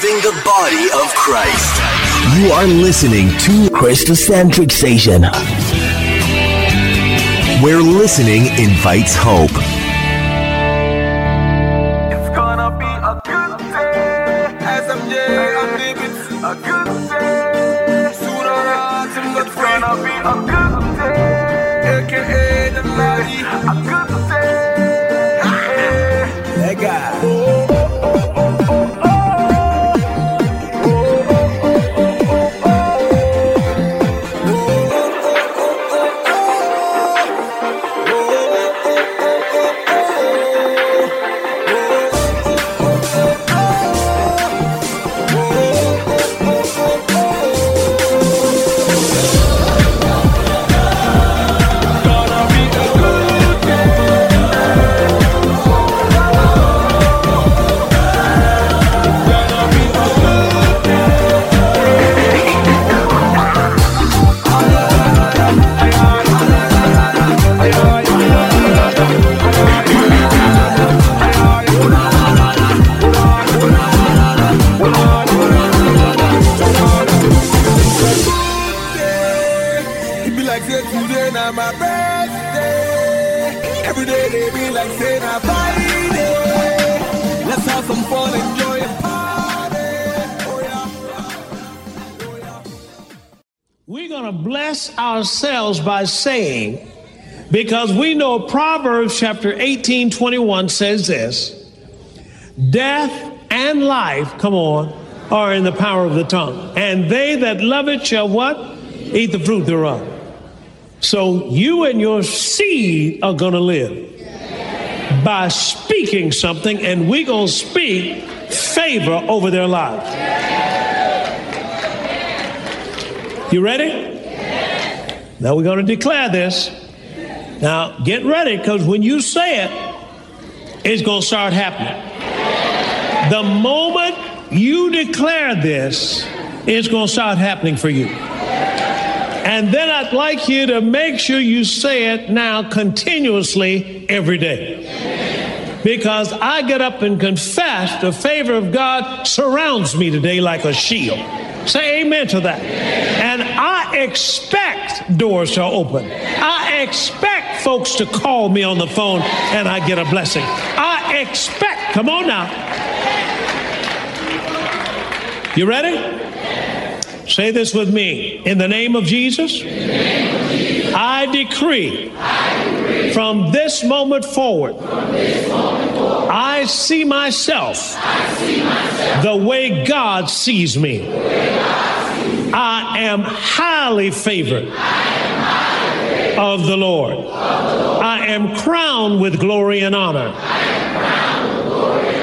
serving the body of Christ. You are listening to Christocentric Station, where listening invites hope. Saying, because we know Proverbs chapter 18, 21 says this Death and life, come on, are in the power of the tongue. And they that love it shall what? Eat the fruit thereof. So you and your seed are going to live by speaking something, and we're going to speak favor over their lives. You ready? Now we're going to declare this. Now get ready because when you say it, it's going to start happening. The moment you declare this, it's going to start happening for you. And then I'd like you to make sure you say it now continuously every day. Because I get up and confess the favor of God surrounds me today like a shield. Say amen to that. And I expect doors to open. I expect folks to call me on the phone and I get a blessing. I expect, come on now. You ready? Say this with me. In the name of Jesus, I, decree, from this moment forward, I, see myself, the way God sees me. I am highly favored of the Lord. I am crowned with glory and honor.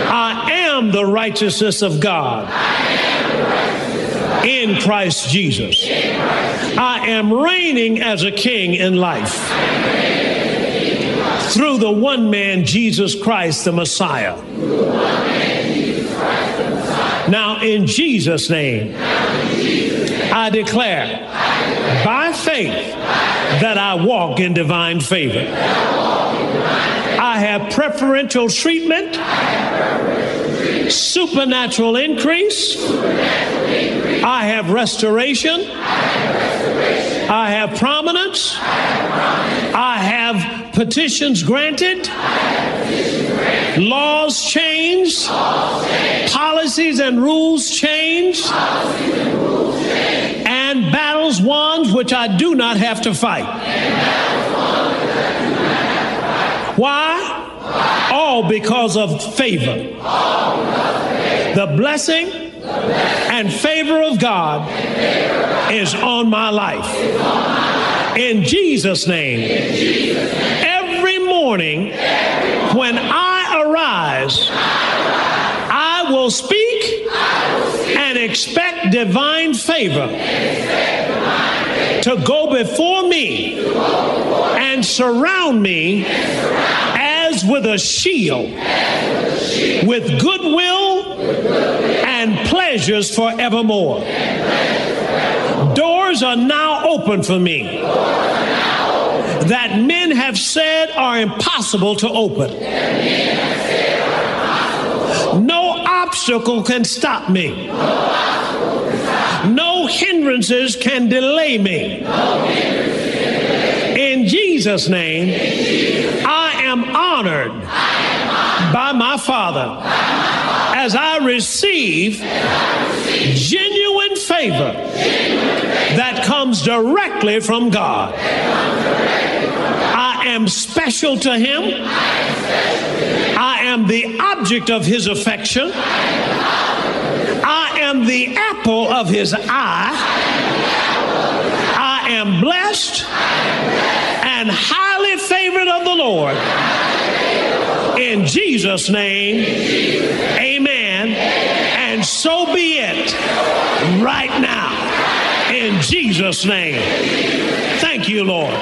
I am the righteousness of God in Christ Jesus. I am reigning as a king in life through the one man, Jesus Christ, the Messiah. Now, in Jesus' name, I declare by faith that I walk in divine favor. I have preferential treatment, supernatural increase. I have restoration. I have prominence. I have petitions granted. Laws changed. Policies and rules changed. And battles won which I do not have to fight. Why? All because of favor. The blessing and favor of God is on my life. In Jesus' name. Every morning when I I will speak and expect divine favor to go before me and surround me as with a shield with goodwill and pleasures forevermore. Doors are now open for me that men have said are impossible to open. Obstacle can stop me. No hindrances can delay me. In Jesus' name, I am honored by my Father as I receive genuine favor that comes directly from God. I am special to Him. I am the object of His affection. I am the apple of His eye. I am blessed and highly favored of the Lord. In Jesus' name, amen. And so be it right now. In Jesus' name. Thank you, Lord.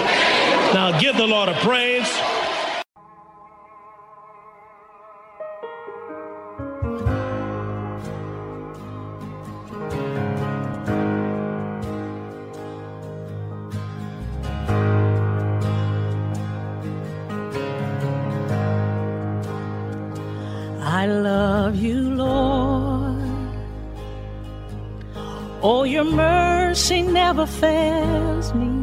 Now give the Lord a praise. I love you, Lord. Oh, your mercy never fails me.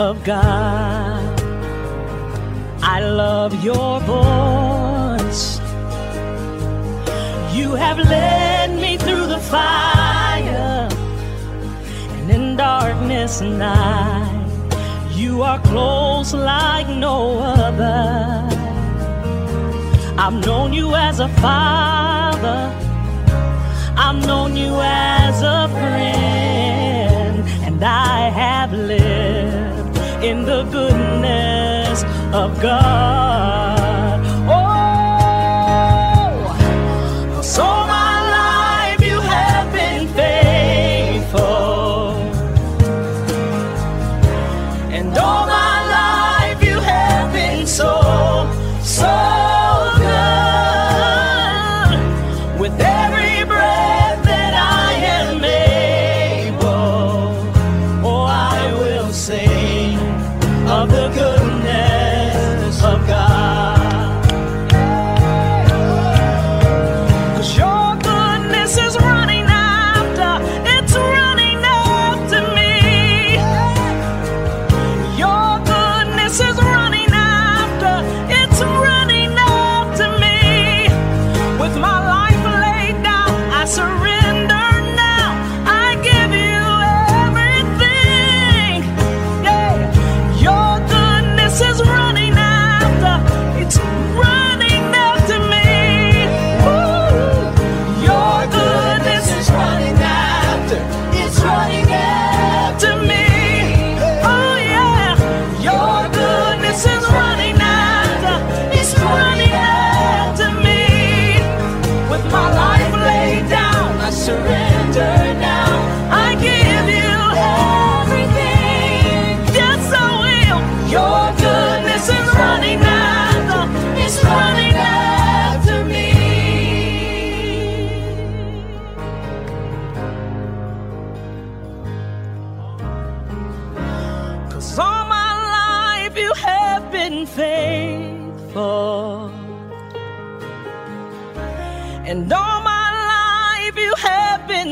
Of God. I love your voice. You have led me through the fire and in darkness night. You are close like no other. I've known you as a father. I've known you as a friend, and I have lived in the goodness of God. Oh, so my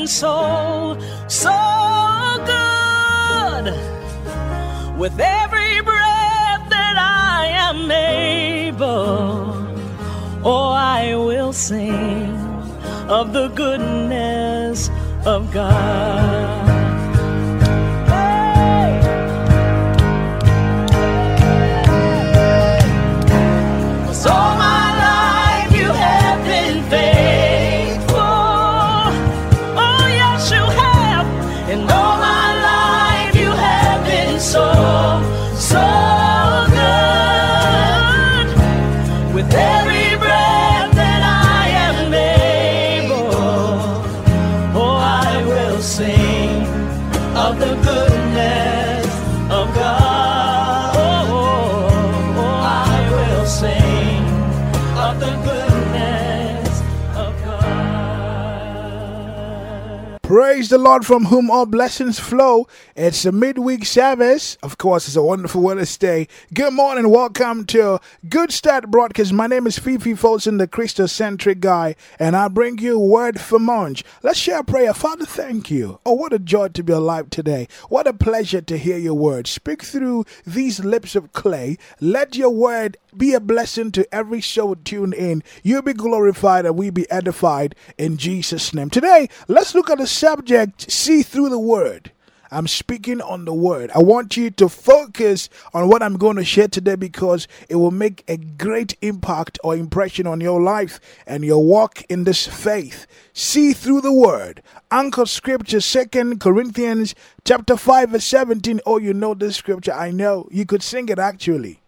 so, so good. With every breath that I am able, oh, I will sing of the goodness of God. with that. Praise the Lord from whom all blessings flow. It's a midweek service. Of course, it's a wonderful Wednesday. Good morning. Welcome to Good Start Broadcast. My name is Fifi Folsom, the Christocentric guy, and I bring you word for munch. Let's share a prayer. Father, thank you. Oh, what a joy to be alive today. What a pleasure to hear your word. Speak through these lips of clay. Let your word be a blessing to every soul tuned in. You be glorified and we be edified in Jesus' name. Today, let's look at the subject see through the word. I'm speaking on the word. I want you to focus on what I'm going to share today because it will make a great impact or impression on your life and your walk in this faith. See through the word. Anchor scripture, Second Corinthians chapter 5 verse 17. Oh, you know this scripture. I know. You could sing it actually.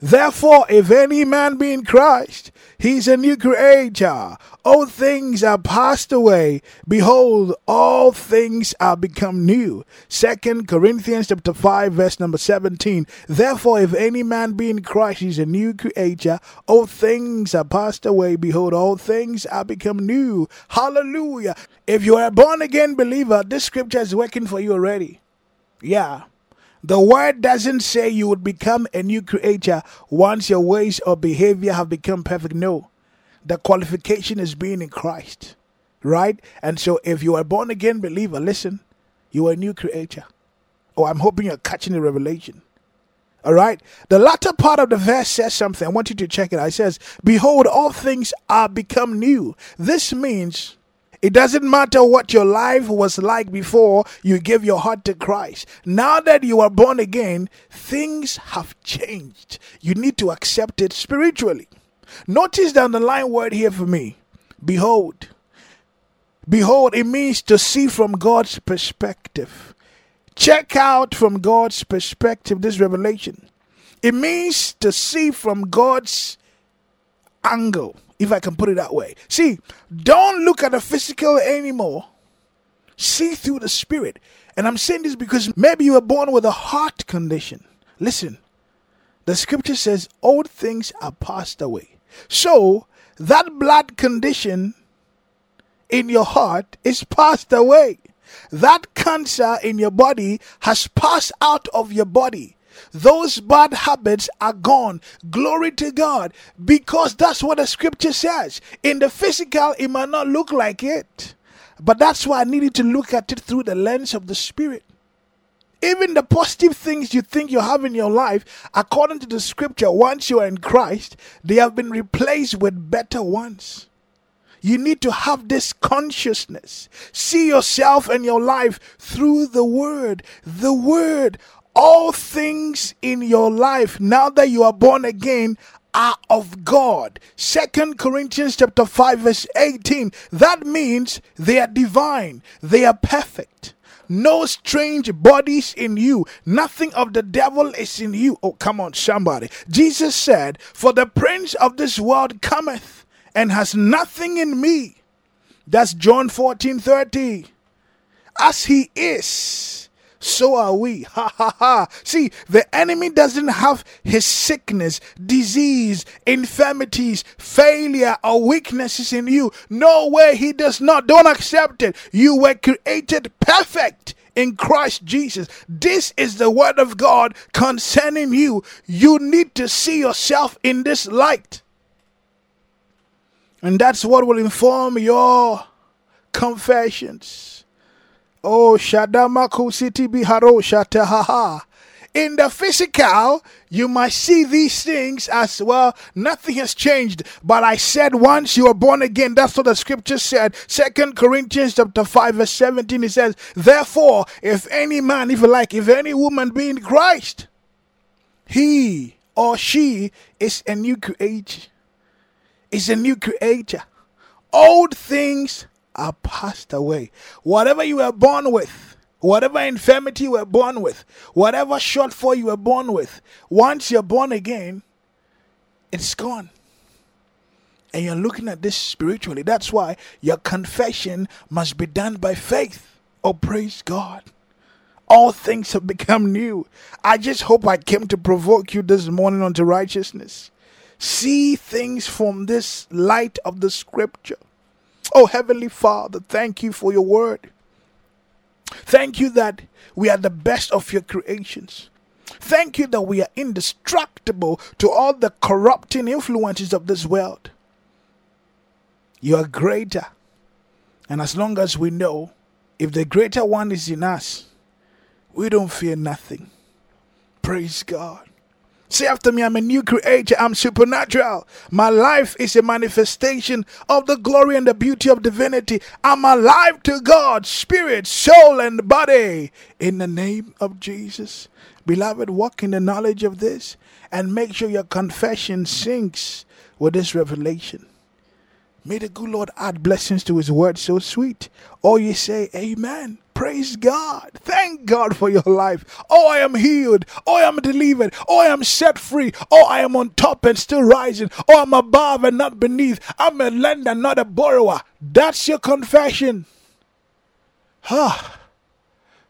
Therefore, if any man be in Christ, he is a new creator. All things are passed away. Behold, all things are become new. Second Corinthians chapter 5, verse number 17. Therefore, if any man be in Christ, he is a new creator. All things are passed away. Behold, all things are become new. Hallelujah. If you are a born again believer, this scripture is working for you already. Yeah. The word doesn't say you would become a new creature once your ways or behavior have become perfect. No. The qualification is being in Christ. Right? And so if you are born again believer, listen, you are a new creature. Oh, I'm hoping you're catching the revelation. All right. The latter part of the verse says something. I want you to check it out. It says, Behold, all things are become new. This means it doesn't matter what your life was like before you gave your heart to Christ. Now that you are born again, things have changed. You need to accept it spiritually. Notice the underlying word here for me behold. Behold, it means to see from God's perspective. Check out from God's perspective this revelation. It means to see from God's angle if I can put it that way. See, don't look at the physical anymore. See through the spirit. And I'm saying this because maybe you were born with a heart condition. Listen, the scripture says, Old things are passed away. So, that blood condition in your heart is passed away. That cancer in your body has passed out of your body. Those bad habits are gone. Glory to God. Because that's what the scripture says. In the physical, it might not look like it. But that's why I needed to look at it through the lens of the spirit. Even the positive things you think you have in your life, according to the scripture, once you are in Christ, they have been replaced with better ones. You need to have this consciousness. See yourself and your life through the Word. The Word all things in your life now that you are born again are of God. Second Corinthians chapter 5 verse 18. That means they are divine. They are perfect. No strange bodies in you. Nothing of the devil is in you. Oh, come on, somebody. Jesus said, For the prince of this world cometh and has nothing in me. That's John 14 30. As he is so are we. Ha ha ha. See, the enemy doesn't have his sickness, disease, infirmities, failure, or weaknesses in you. No way, he does not. Don't accept it. You were created perfect in Christ Jesus. This is the word of God concerning you. You need to see yourself in this light. And that's what will inform your confessions. Oh, Shadamaku City Biharo Shatahaha. In the physical, you might see these things as well. Nothing has changed. But I said once you are born again, that's what the scripture said. Second Corinthians chapter 5, verse 17, it says, Therefore, if any man, if you like, if any woman be in Christ, he or she is a new creature. Is a new creator. Old things are passed away. Whatever you were born with, whatever infirmity you were born with, whatever shortfall you were born with, once you're born again, it's gone. And you're looking at this spiritually. That's why your confession must be done by faith. Oh, praise God. All things have become new. I just hope I came to provoke you this morning unto righteousness. See things from this light of the scripture. Oh, Heavenly Father, thank you for your word. Thank you that we are the best of your creations. Thank you that we are indestructible to all the corrupting influences of this world. You are greater. And as long as we know, if the greater one is in us, we don't fear nothing. Praise God. Say after me, I'm a new creator. I'm supernatural. My life is a manifestation of the glory and the beauty of divinity. I'm alive to God, spirit, soul, and body. In the name of Jesus. Beloved, walk in the knowledge of this and make sure your confession syncs with this revelation. May the good Lord add blessings to his word so sweet. Or you say, Amen. Praise God. Thank God for your life. Oh, I am healed. Oh, I am delivered. Oh, I am set free. Oh, I am on top and still rising. Oh, I'm above and not beneath. I'm a lender, not a borrower. That's your confession. Huh.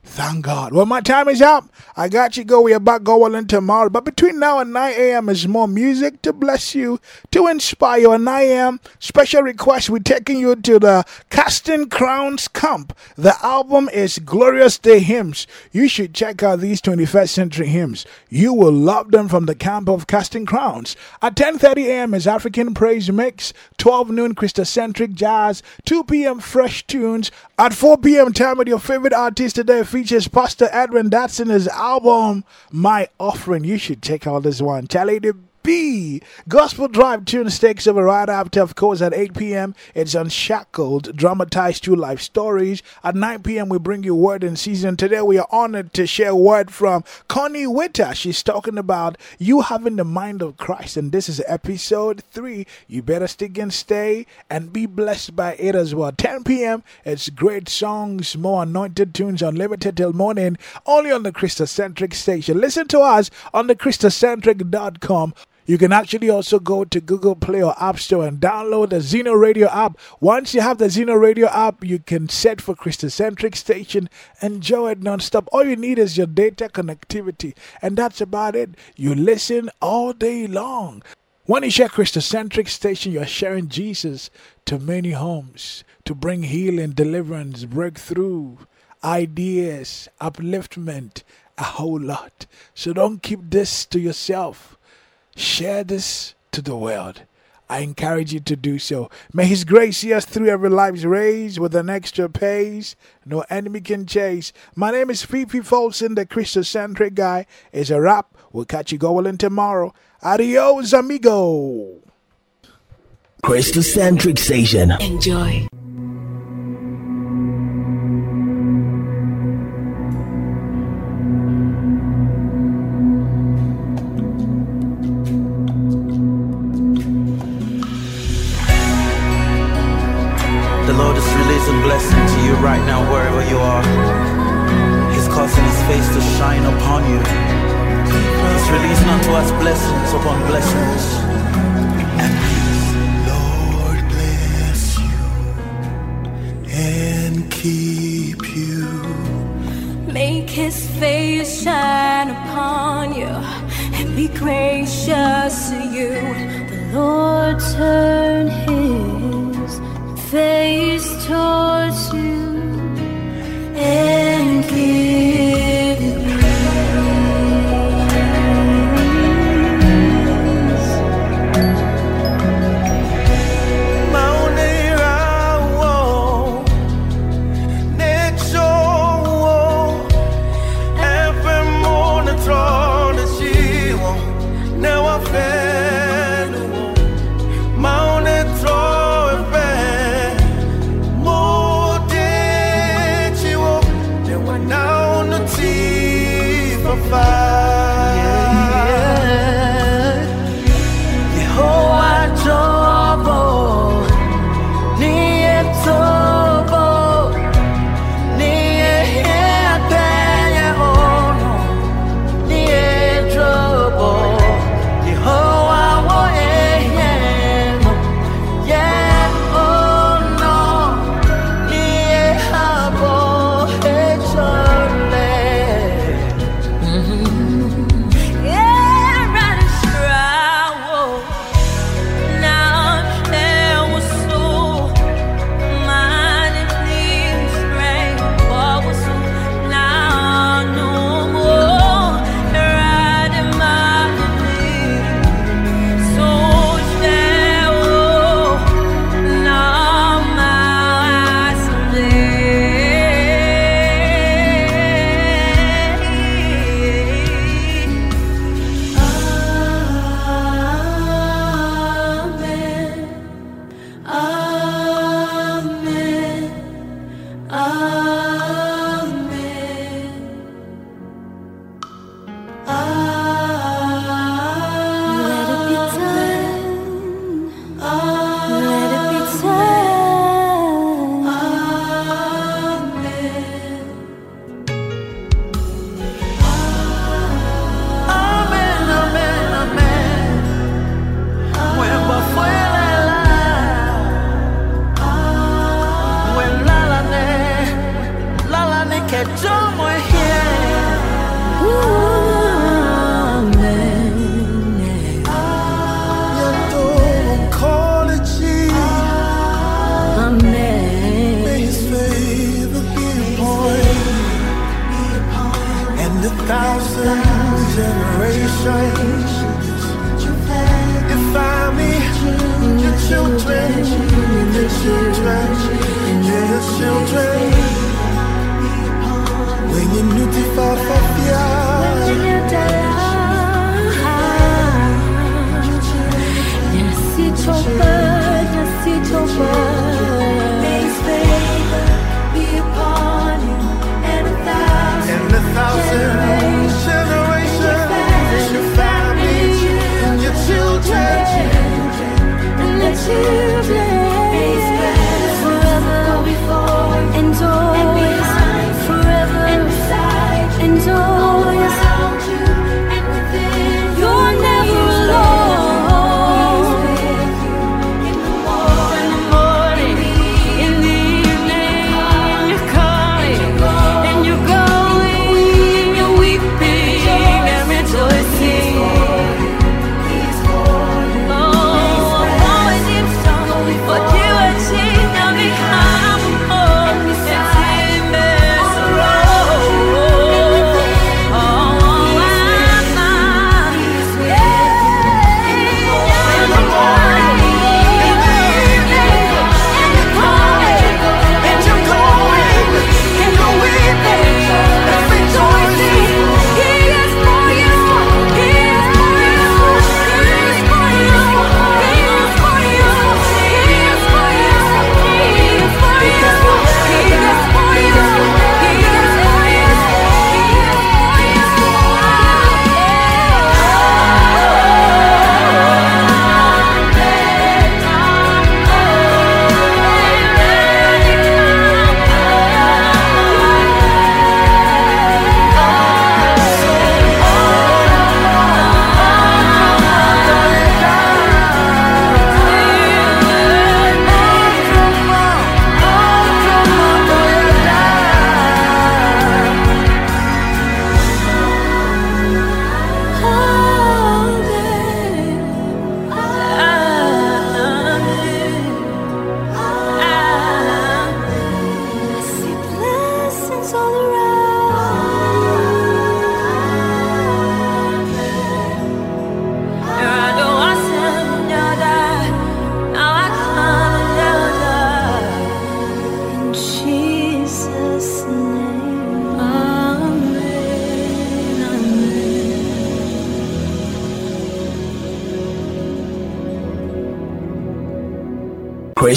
Thank God. Well, my time is up. I got you go. We are back going tomorrow. But between now and 9 a.m. is more music to bless you, to inspire you. At 9 a.m., special request. We're taking you to the Casting Crowns Camp. The album is Glorious Day Hymns. You should check out these 21st century hymns. You will love them from the camp of Casting Crowns. At 10.30 a.m. is African Praise Mix. 12 noon Christocentric Jazz. 2 p.m. Fresh Tunes. At 4 p.m. time with your favorite artist today features Pastor Edwin Dadson, his album, My Offering. You should check out this one. Charlie the B. Gospel Drive tune stakes over right after, of course, at 8 p.m. It's Unshackled, dramatized true life stories. At 9 p.m., we bring you Word in Season. Today, we are honored to share word from Connie Witter. She's talking about you having the mind of Christ, and this is episode 3. You better stick and stay and be blessed by it as well. 10 p.m., it's great songs, more anointed tunes, unlimited till morning, only on the Christocentric station. Listen to us on the Christocentric.com. You can actually also go to Google Play or App Store and download the Zeno Radio app. Once you have the Zeno Radio app, you can set for Christocentric station, enjoy it nonstop. All you need is your data connectivity, and that's about it. You listen all day long. When you share Christocentric station, you're sharing Jesus to many homes to bring healing, deliverance, breakthrough, ideas, upliftment, a whole lot. So don't keep this to yourself. Share this to the world. I encourage you to do so. May His grace see us through every life's race with an extra pace no enemy can chase. My name is Fifi Folsom, the Christocentric guy. It's a wrap. We'll catch you going tomorrow. Adios, amigo. Christocentric Station. Enjoy.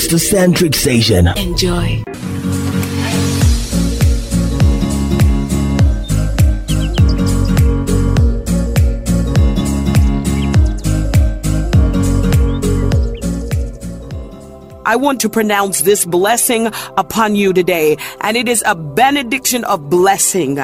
Christocentric Station. Enjoy. I want to pronounce this blessing upon you today, and it is a benediction of blessing.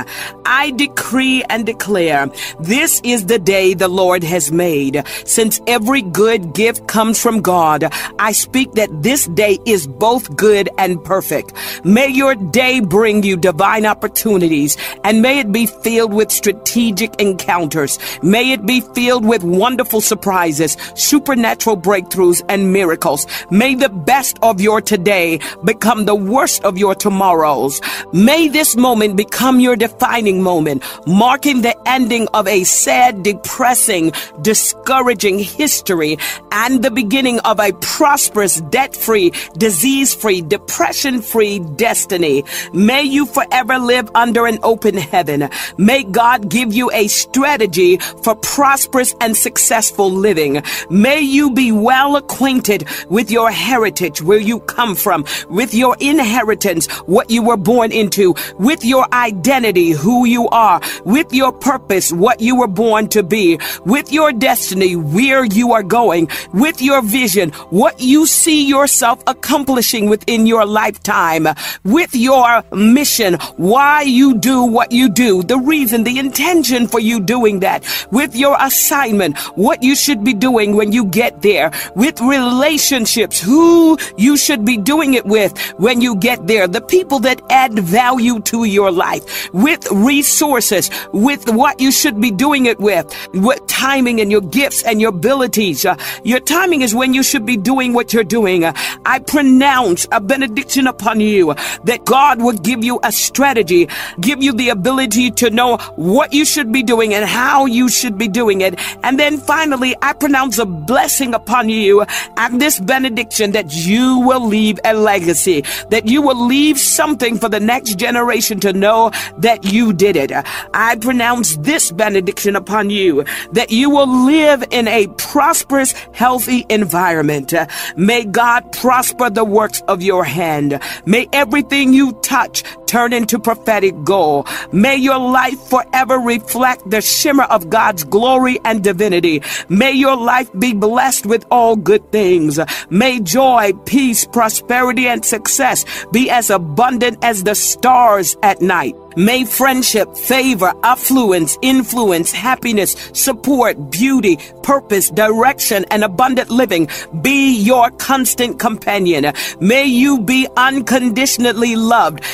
I decree and declare this is the day the Lord has made. Since every good gift comes from God, I speak that this day is both good and perfect. May your day bring you divine opportunities, and may it be filled with strategic encounters. May it be filled with wonderful surprises, supernatural breakthroughs, and miracles. May the best of your today become the worst of your tomorrows. May this moment become your defining moment, marking the ending of a sad, depressing, discouraging history and the beginning of a prosperous, debt free, disease free, depression free destiny. May you forever live under an open heaven. May God give you a strategy for prosperous and successful living. May you be well acquainted with your heritage, where you come from, with your inheritance, what you were born into, with your identity, who you are, with your purpose, what you were born to be, with your destiny, where you are going, with your vision, what you see yourself accomplishing within your lifetime, with your mission, why you do what you do, the reason, the intention for you doing that, with your assignment, what you should be doing when you get there, with relationships, who who you should be doing it with when you get there. The people that add value to your life with resources, with what you should be doing it with, with timing and your gifts and your abilities. Uh, your timing is when you should be doing what you're doing. Uh, I pronounce a benediction upon you that God will give you a strategy, give you the ability to know what you should be doing and how you should be doing it. And then finally, I pronounce a blessing upon you and this benediction that you will leave a legacy, that you will leave something for the next generation to know that you did I pronounce this benediction upon you that you will live in a prosperous, healthy environment. May God prosper the works of your hand. May everything you touch turn into prophetic gold. May your life forever reflect the shimmer of God's glory and divinity. May your life be blessed with all good things. May joy, peace, prosperity, and success be as abundant as the stars at night. May friendship, favor, affluence, influence, happiness, support, beauty, purpose, direction, and abundant living be your constant companion. May you be unconditionally loved,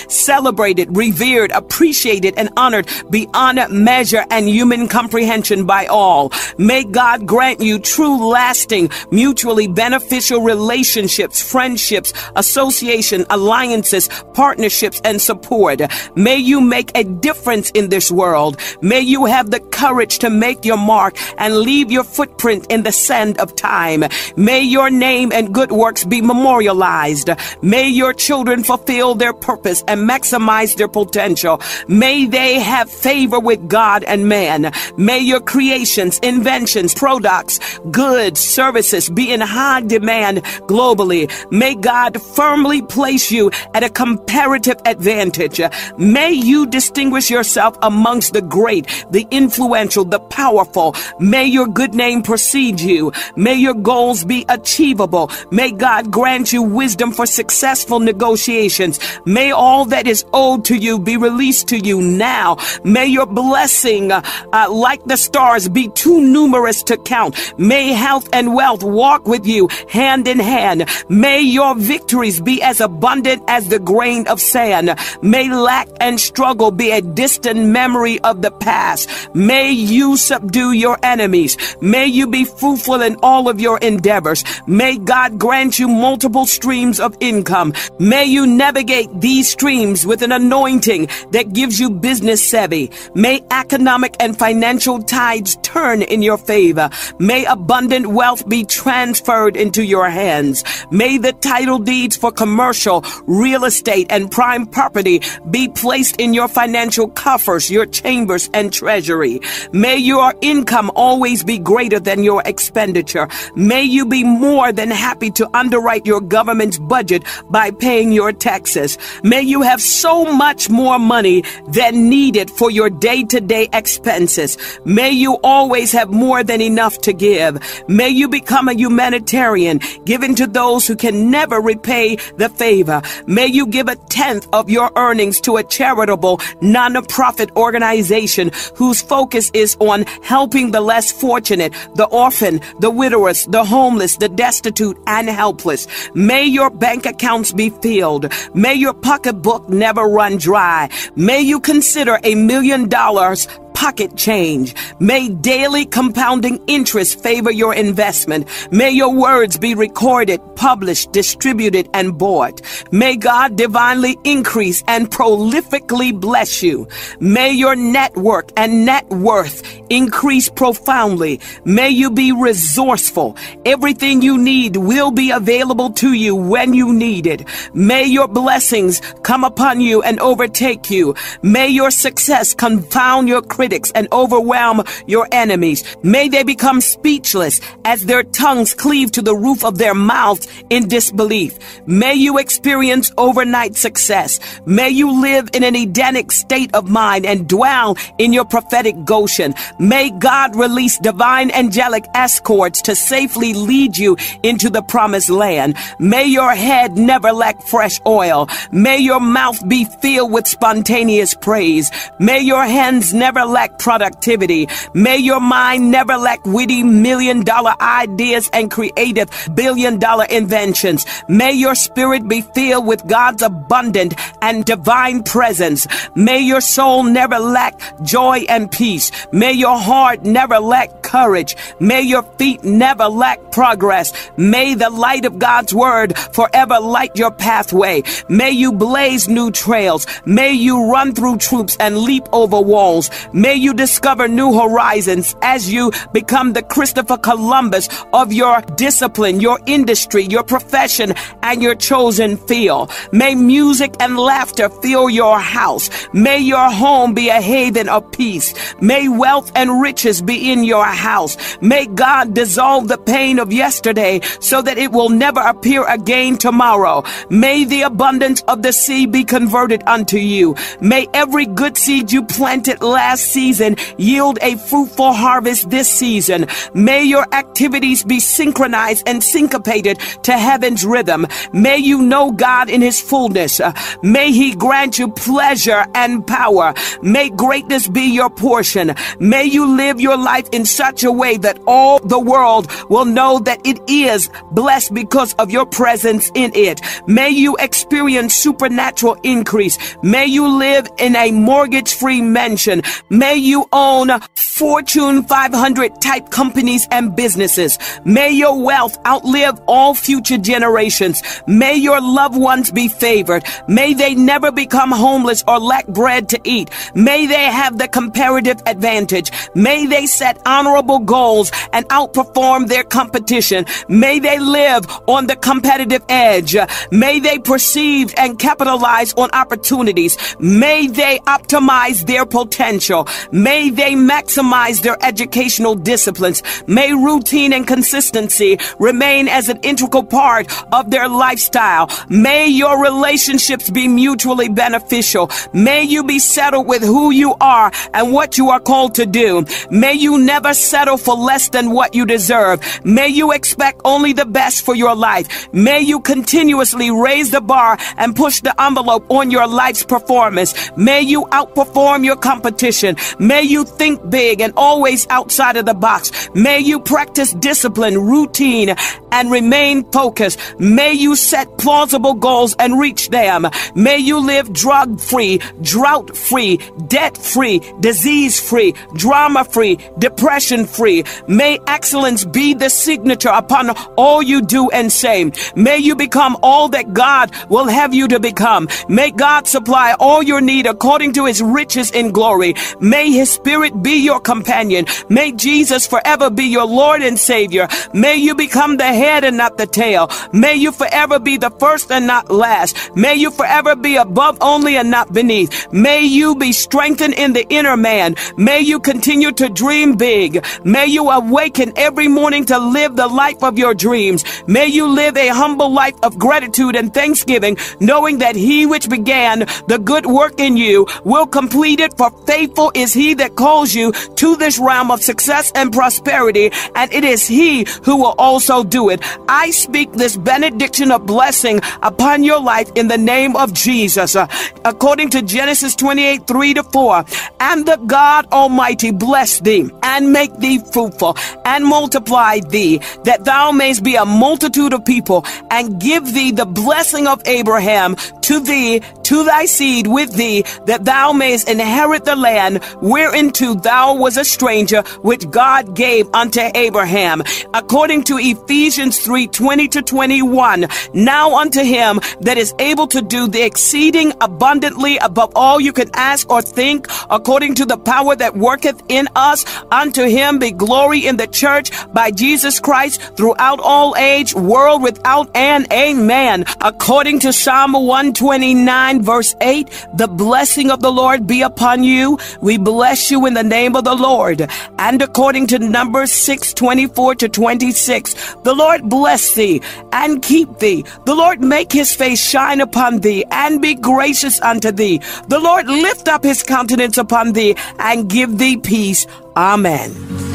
revered, appreciated, and honored beyond measure and human comprehension by all. May God grant you true, lasting, mutually beneficial relationships, friendships, association, alliances, partnerships, and support. May you make a difference in this world. May you have the courage to make your mark and leave your footprint in the sand of time. May your name and good works be memorialized. May your children fulfill their purpose and maximize their potential. May they have favor with God and man. May your creations, inventions, products, goods, services be in high demand globally. May God firmly place you at a comparative advantage. May you distinguish yourself amongst the great, the influential, the powerful. May your good name precede you. May your goals be achievable. May God grant you wisdom for successful negotiations. May all that is owed to you be released to you now. May your blessing, uh, uh, like the stars, be too numerous to count. May health and wealth walk with you hand in hand. May your victories be as abundant as the grain of sand. May lack and struggle be a distant memory of the past. May you subdue your enemies. May you be fruitful in all of your endeavors. May God grant you multiple streams of income. May you navigate these streams with an anointing that gives you business savvy. May economic and financial tides turn in your favor. May abundant wealth be transferred into your hands. May the title deeds for commercial, real estate, and prime property be placed in your financial coffers, your chambers, and treasury. May your income always be greater than your expenditure. May you be more than happy to underwrite your government's budget by paying your taxes. May you have so much more money than needed for your day to day expenses. May you always have more than enough to give. May you become a humanitarian, giving to those who can never repay the favor. May you give a tenth of your earnings to a charitable, non-profit organization whose focus is on helping the less fortunate, the orphan, the widowers, the homeless, the destitute, and helpless. May your bank accounts be filled. May your pocketbook never run dry. May you consider a million dollars pocket change. May daily compounding interest favor your investment. May your words be recorded, published, distributed, and bought. May God divinely increase and prolifically bless you. May your network and net worth increase profoundly. May you be resourceful. Everything you need will be available to you when you need it. May your blessings come upon you and overtake you. May your success confound your critics and overwhelm your enemies. May they become speechless as their tongues cleave to the roof of their mouths in disbelief. May you experience overnight success. May you live in an Edenic state of mind and dwell in your prophetic Goshen. May God release divine angelic escorts to safely lead you into the promised land. May your head never lack fresh oil. May your mouth be filled with spontaneous praise. May your hands never lack lack productivity. May your mind never lack witty million dollar ideas and creative billion dollar inventions. May your spirit be filled with God's abundant and divine presence. May your soul never lack joy and peace. May your heart never lack courage. May your feet never lack progress. May the light of God's word forever light your pathway. May you blaze new trails. May you run through troops and leap over walls. May you discover new horizons as you become the Christopher Columbus of your discipline, your industry, your profession, and your chosen field. May music and laughter fill your house. May your home be a haven of peace. May wealth and riches be in your house. May God dissolve the pain of yesterday so that it will never appear again tomorrow. May the abundance of the sea be converted unto you. May every good seed you planted last season yield a fruitful harvest this season. May your activities be synchronized and syncopated to heaven's rhythm. May you know God in his fullness. Uh, May he grant you pleasure and power. May greatness be your portion. May you live your life in such a way that all the world will know that it is blessed because of your presence in it. May you experience supernatural increase. May you live in a mortgage free mansion. May you own Fortune 500 type companies and businesses. May your wealth outlive all future generations. May your loved ones be favored. May they never become homeless or lack bread to eat. May they have the comparative advantage. May they set honorable goals and outperform their competition. May they live on the competitive edge. May they perceive and capitalize on opportunities. May they optimize their potential. May they maximize their educational disciplines. May routine and consistency remain as an integral part of their lifestyle. May your relationships be mutually beneficial. May you be settled with who you are and what you are called to do. May you never settle for less than what you deserve. May you expect only the best for your life. May you continuously raise the bar and push the envelope on your life's performance. May you outperform your competition. May you think big and always outside of the box. May you practice discipline, routine, and remain focused. May you set plausible goals and reach them. May you live drug free, drought free, debt free, disease free, drama free, depression free. May excellence be the signature upon all you do and say. May you become all that God will have you to become. May God supply all your need according to his riches in glory. May his spirit be your companion. May Jesus forever be your Lord and Savior. May you become the head and not the tail. May you forever be the first and not last. May you forever be above only and not beneath. May you be strengthened in the inner man. May you continue to dream big. May you awaken every morning to live the life of your dreams. May you live a humble life of gratitude and thanksgiving, knowing that he which began the good work in you will complete it, for faithful is he that calls you to this realm of success and prosperity, and it is he who will also do it. I speak this benediction of blessing upon your life in the name of Jesus. Uh, according to Genesis 28 3 to 4, and the God Almighty bless thee and make thee fruitful and multiply thee, that thou mayest be a multitude of people, and give thee the blessing of Abraham to thee, to thy seed with thee, that thou mayest inherit the land whereinto thou was a stranger, which God gave unto Abraham. According to Ephesians 3 20 to 21, now unto him that is able to do the exceeding abundantly above all you can ask or think, according to the power that worketh in us, unto him be glory in the church by Jesus Christ throughout all age, world without end. Amen. According to Psalm 129, verse 8, the blessing of the Lord be upon you. We bless you in the name of the Lord. And according to Numbers 6 24 to 26, the Lord bless thee and keep thee. The Lord make his face shine upon thee and be gracious unto thee. The Lord lift up his countenance upon thee and give thee peace. Amen.